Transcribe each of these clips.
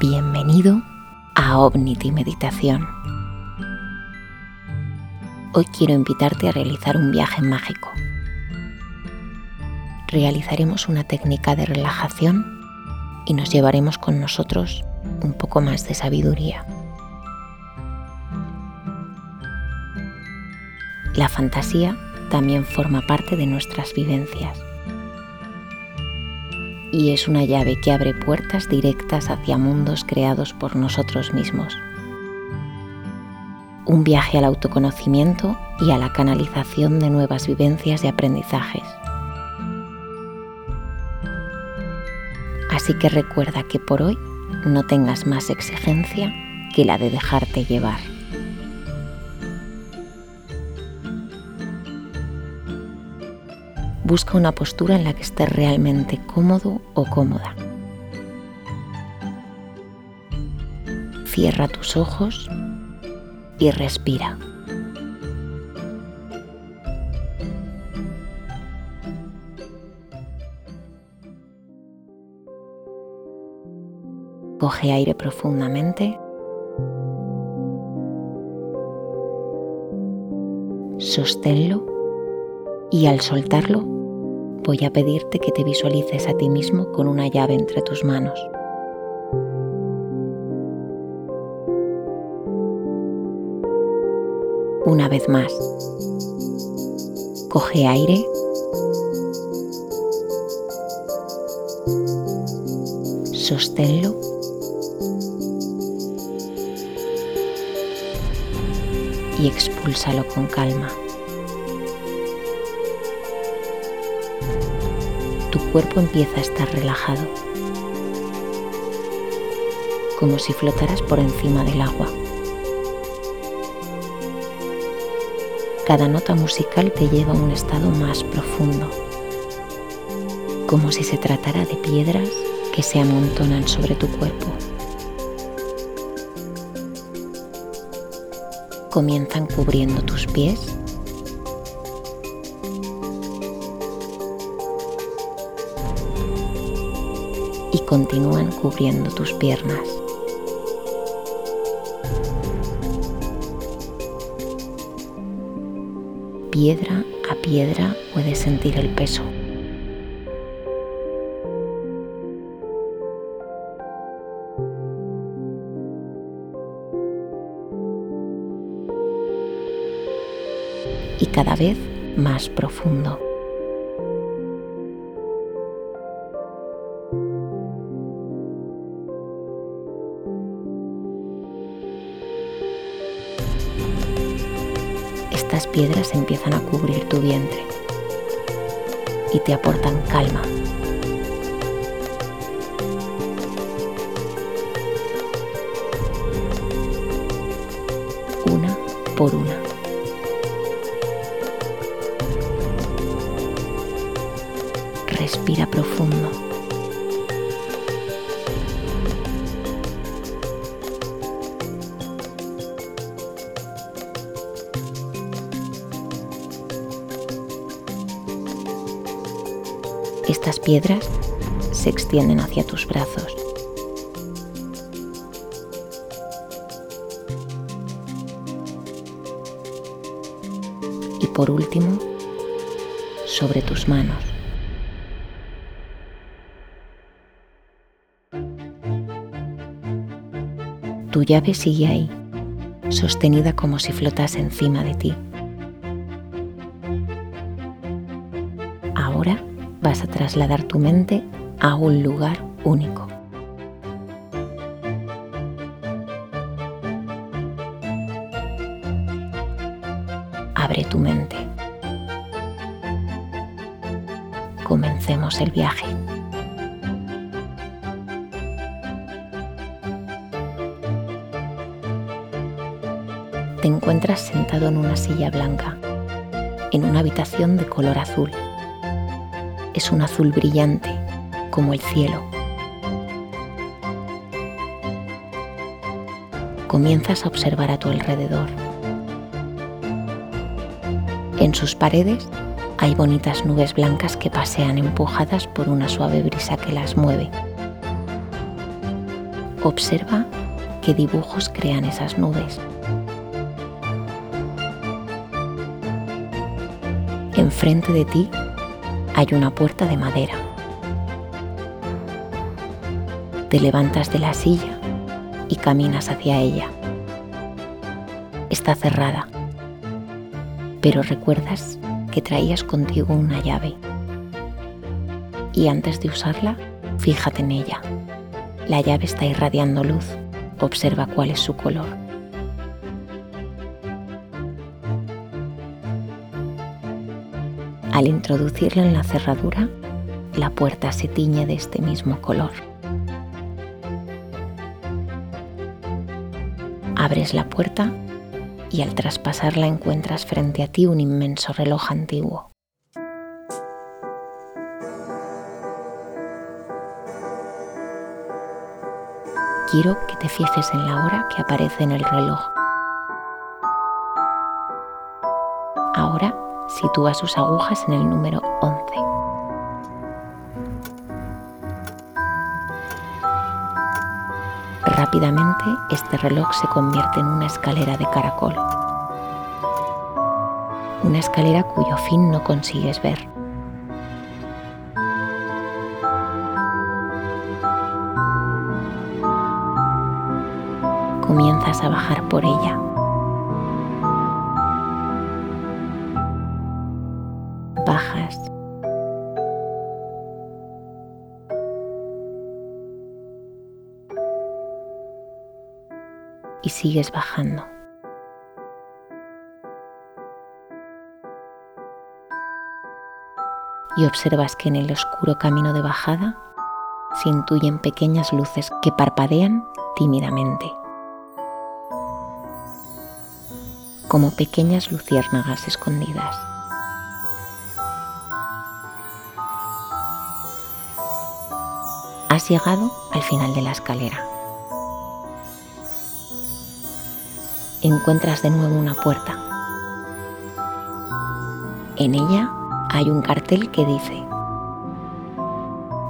Bienvenido a Omnity Meditación. Hoy quiero invitarte a realizar un viaje mágico. Realizaremos una técnica de relajación y nos llevaremos con nosotros un poco más de sabiduría. La fantasía también forma parte de nuestras vivencias y es una llave que abre puertas directas hacia mundos creados por nosotros mismos. Un viaje al autoconocimiento y a la canalización de nuevas vivencias y aprendizajes. Así que recuerda que por hoy no tengas más exigencia que la de dejarte llevar. Busca una postura en la que estés realmente cómodo o cómoda. Cierra tus ojos y respira. Coge aire profundamente. Sosténlo y al soltarlo voy a pedirte que te visualices a ti mismo con una llave entre tus manos. Una vez más, coge aire. Sosténlo. Y expúlsalo con calma. Cuerpo empieza a estar relajado, como si flotaras por encima del agua. Cada nota musical te lleva a un estado más profundo, como si se tratara de piedras que se amontonan sobre tu cuerpo. Comienzan cubriendo tus pies y continúan cubriendo tus piernas. Piedra a piedra puedes sentir el peso. Y cada vez más profundo. Piedras empiezan a cubrir tu vientre y te aportan calma. Una por una. Respira profundo. Estas piedras se extienden hacia tus brazos. Y por último, sobre tus manos. Tu llave sigue ahí, sostenida como si flotase encima de ti. Vas a trasladar tu mente a un lugar único. Abre tu mente. Comencemos el viaje. Te encuentras sentado en una silla blanca, en una habitación de color azul es un azul brillante, como el cielo. Comienzas a observar a tu alrededor. En sus paredes hay bonitas nubes blancas que pasean empujadas por una suave brisa que las mueve. Observa qué dibujos crean esas nubes. Enfrente de ti hay una puerta de madera. Te levantas de la silla y caminas hacia ella. Está cerrada, pero recuerdas que traías contigo una llave. Y antes de usarla, fíjate en ella. La llave está irradiando luz. Observa cuál es su color. Al introducirla en la cerradura, la puerta se tiñe de este mismo color. Abres la puerta y al traspasarla encuentras frente a ti un inmenso reloj antiguo. Quiero que te fijes en la hora que aparece en el reloj. Ahora sitúa sus agujas en el número 11. Rápidamente este reloj se convierte en una escalera de caracol. Una escalera cuyo fin no consigues ver. Comienzas a bajar por ella. Y sigues bajando. Y observas que en el oscuro camino de bajada se intuyen pequeñas luces que parpadean tímidamente, como pequeñas luciérnagas escondidas. Has llegado al final de la escalera. Encuentras de nuevo una puerta. En ella hay un cartel que dice,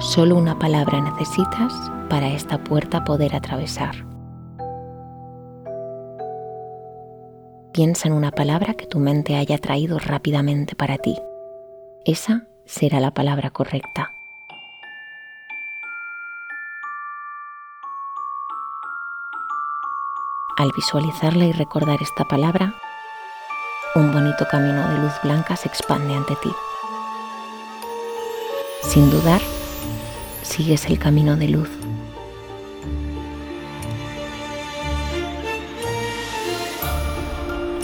solo una palabra necesitas para esta puerta poder atravesar. Piensa en una palabra que tu mente haya traído rápidamente para ti. Esa será la palabra correcta. Al visualizarla y recordar esta palabra, un bonito camino de luz blanca se expande ante ti. Sin dudar, sigues el camino de luz.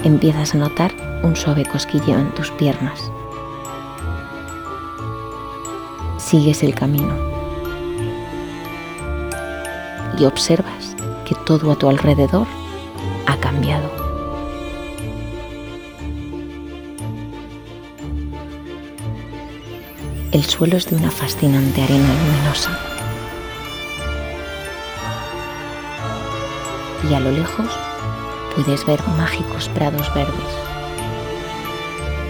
Empiezas a notar un suave cosquilleo en tus piernas. Sigues el camino y observas que todo a tu alrededor El suelo es de una fascinante arena luminosa. Y a lo lejos puedes ver mágicos prados verdes,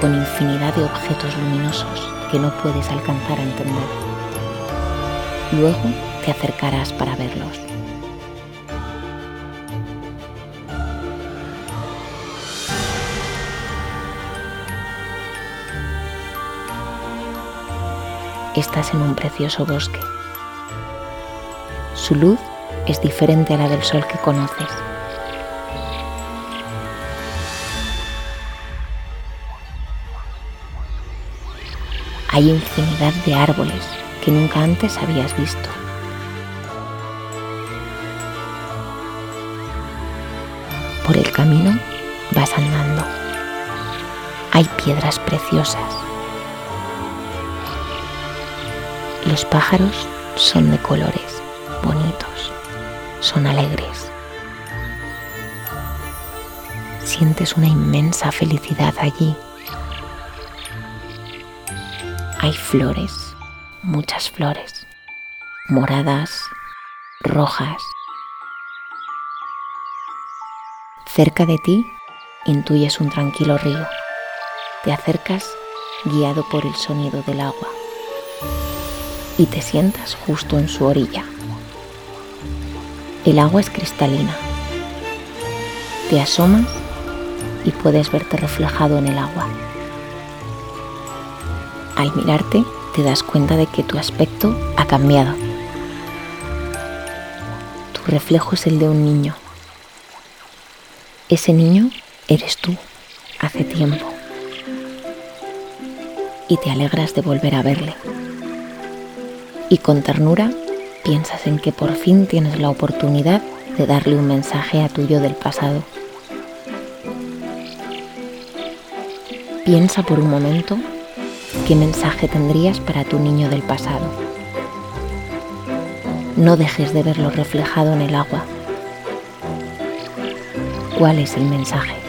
con infinidad de objetos luminosos que no puedes alcanzar a entender. Luego te acercarás para verlos. Estás en un precioso bosque. Su luz es diferente a la del sol que conoces. Hay infinidad de árboles que nunca antes habías visto. Por el camino vas andando. Hay piedras preciosas Los pájaros son de colores bonitos, son alegres. Sientes una inmensa felicidad allí. Hay flores, muchas flores, moradas, rojas. Cerca de ti intuyes un tranquilo río. Te acercas guiado por el sonido del agua y te sientas justo en su orilla. El agua es cristalina. Te asomas y puedes verte reflejado en el agua. Al mirarte te das cuenta de que tu aspecto ha cambiado. Tu reflejo es el de un niño. Ese niño eres tú hace tiempo. Y te alegras de volver a verle. Y con ternura piensas en que por fin tienes la oportunidad de darle un mensaje a tu yo del pasado. Piensa por un momento qué mensaje tendrías para tu niño del pasado. No dejes de verlo reflejado en el agua. ¿Cuál es el mensaje?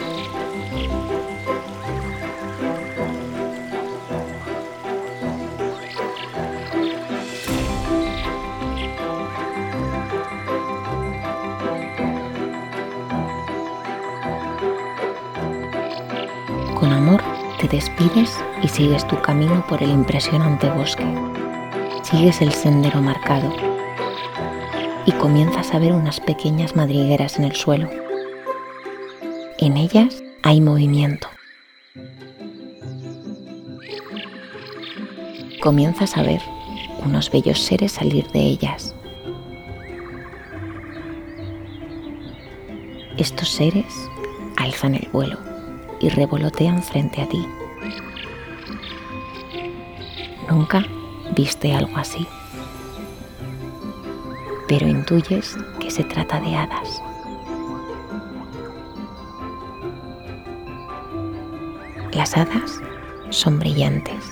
Te despides y sigues tu camino por el impresionante bosque. Sigues el sendero marcado y comienzas a ver unas pequeñas madrigueras en el suelo. En ellas hay movimiento. Comienzas a ver unos bellos seres salir de ellas. Estos seres alzan el vuelo y revolotean frente a ti. Nunca viste algo así, pero intuyes que se trata de hadas. Las hadas son brillantes,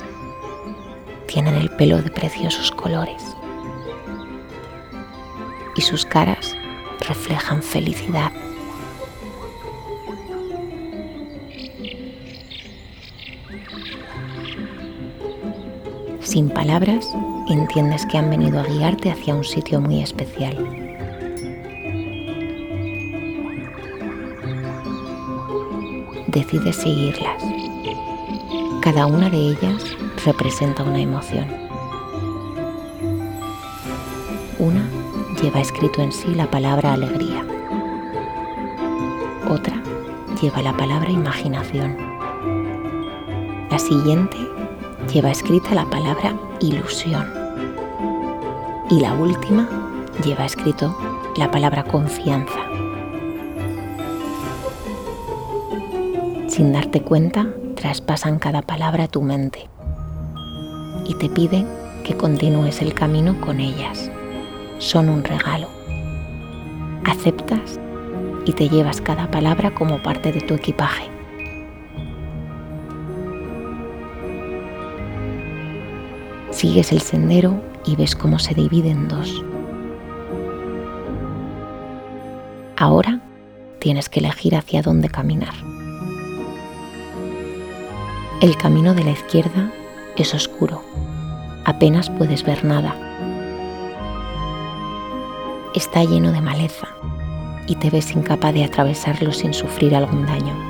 tienen el pelo de preciosos colores y sus caras reflejan felicidad Sin palabras, entiendes que han venido a guiarte hacia un sitio muy especial. Decides seguirlas. Cada una de ellas representa una emoción. Una lleva escrito en sí la palabra alegría. Otra lleva la palabra imaginación. La siguiente lleva escrita la palabra ilusión. Y la última lleva escrito la palabra confianza. Sin darte cuenta, traspasan cada palabra a tu mente y te piden que continúes el camino con ellas. Son un regalo. Aceptas y te llevas cada palabra como parte de tu equipaje. Sigues el sendero y ves cómo se divide en dos. Ahora tienes que elegir hacia dónde caminar. El camino de la izquierda es oscuro. Apenas puedes ver nada. Está lleno de maleza y te ves incapaz de atravesarlo sin sufrir algún daño.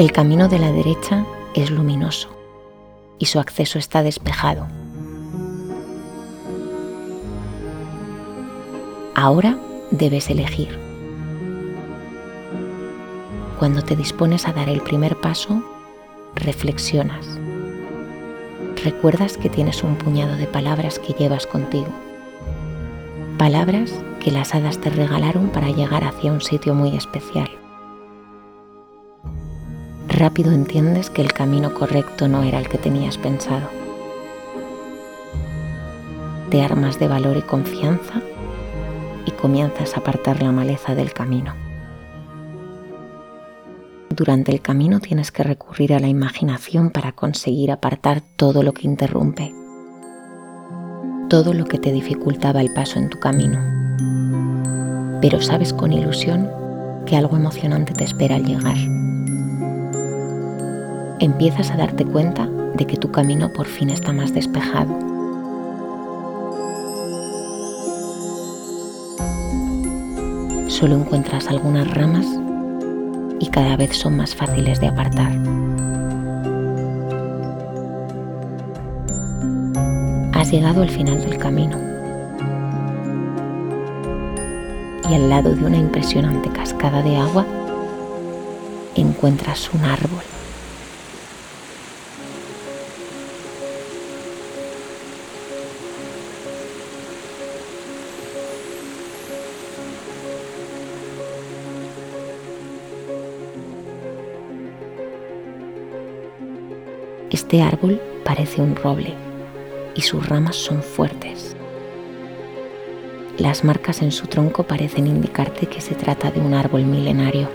El camino de la derecha es luminoso y su acceso está despejado. Ahora debes elegir. Cuando te dispones a dar el primer paso, reflexionas. Recuerdas que tienes un puñado de palabras que llevas contigo. Palabras que las hadas te regalaron para llegar hacia un sitio muy especial rápido entiendes que el camino correcto no era el que tenías pensado. Te armas de valor y confianza y comienzas a apartar la maleza del camino. Durante el camino tienes que recurrir a la imaginación para conseguir apartar todo lo que interrumpe, todo lo que te dificultaba el paso en tu camino. Pero sabes con ilusión que algo emocionante te espera al llegar empiezas a darte cuenta de que tu camino por fin está más despejado. Solo encuentras algunas ramas y cada vez son más fáciles de apartar. Has llegado al final del camino y al lado de una impresionante cascada de agua encuentras un árbol. Este árbol parece un roble y sus ramas son fuertes. Las marcas en su tronco parecen indicarte que se trata de un árbol milenario.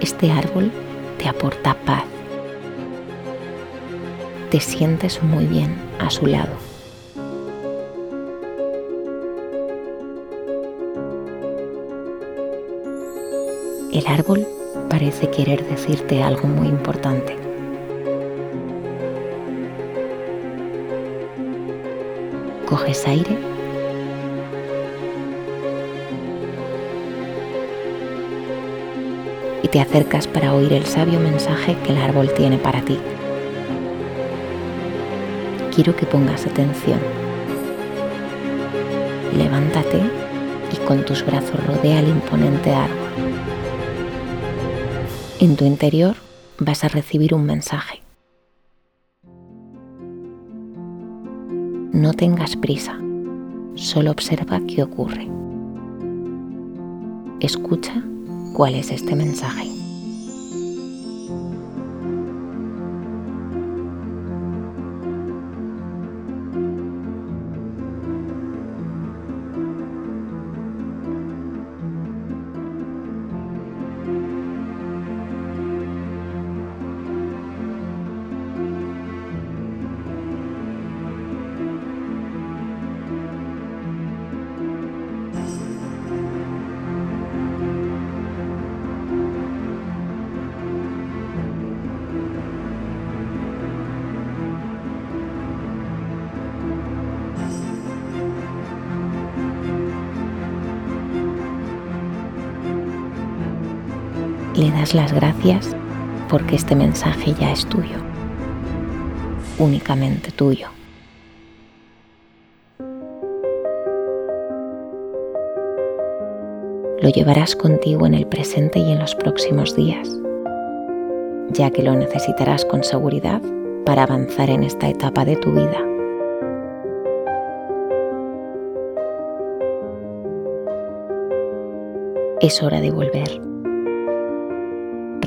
Este árbol te aporta paz. Te sientes muy bien a su lado. El árbol parece querer decirte algo muy importante. Coges aire y te acercas para oír el sabio mensaje que el árbol tiene para ti. Quiero que pongas atención. Levántate y con tus brazos rodea el imponente árbol. En tu interior vas a recibir un mensaje. No tengas prisa, solo observa qué ocurre. Escucha cuál es este mensaje. Das las gracias porque este mensaje ya es tuyo, únicamente tuyo. Lo llevarás contigo en el presente y en los próximos días, ya que lo necesitarás con seguridad para avanzar en esta etapa de tu vida. Es hora de volver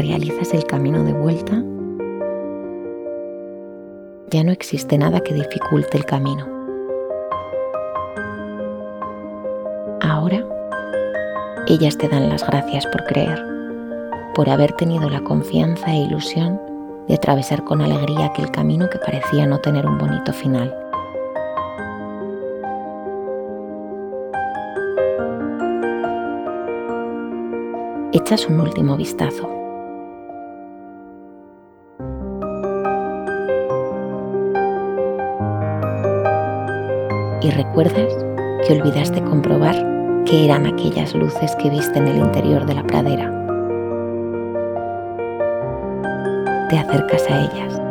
realizas el camino de vuelta, ya no existe nada que dificulte el camino. Ahora, ellas te dan las gracias por creer, por haber tenido la confianza e ilusión de atravesar con alegría aquel camino que parecía no tener un bonito final. Echas un último vistazo y recuerdas que olvidaste comprobar qué eran aquellas luces que viste en el interior de la pradera. Te acercas a ellas.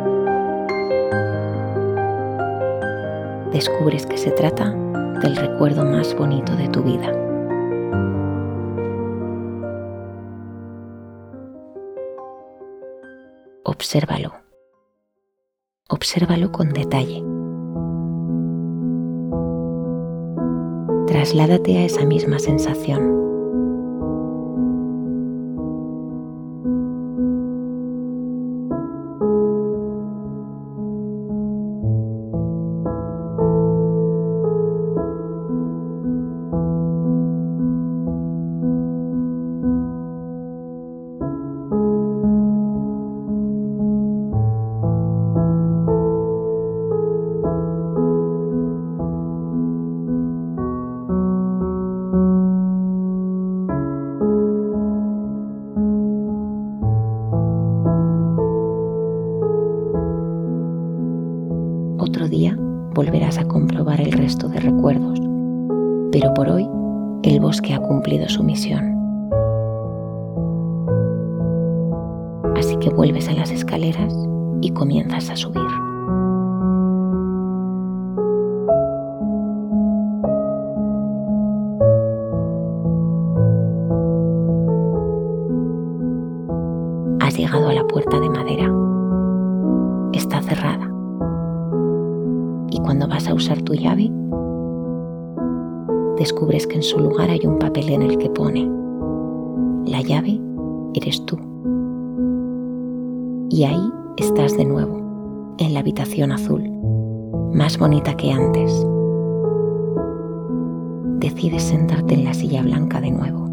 Descubres que se trata del recuerdo más bonito de tu vida. Obsérvalo. Obsérvalo con detalle. Trasládate a esa misma sensación. Volverás a comprobar el resto de recuerdos, pero por hoy el bosque ha cumplido su misión. Así que vuelves a las escaleras y comienzas a subir. Has llegado a la puerta descubres que en su lugar hay un papel en el que pone, la llave eres tú. Y ahí estás de nuevo, en la habitación azul, más bonita que antes. Decides sentarte en la silla blanca de nuevo.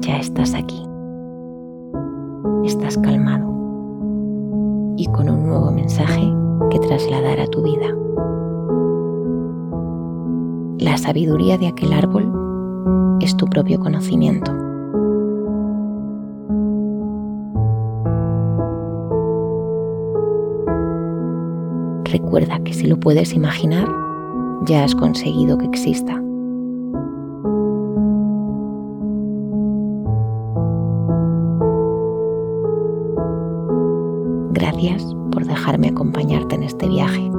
Ya estás aquí. Estás calmado y con un nuevo mensaje que trasladar a tu vida. La sabiduría de aquel árbol es tu propio conocimiento. Recuerda que si lo puedes imaginar, ya has conseguido que exista. Gracias por dejarme acompañarte en este viaje.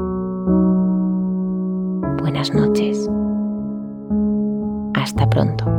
Buenas noches. Pronto.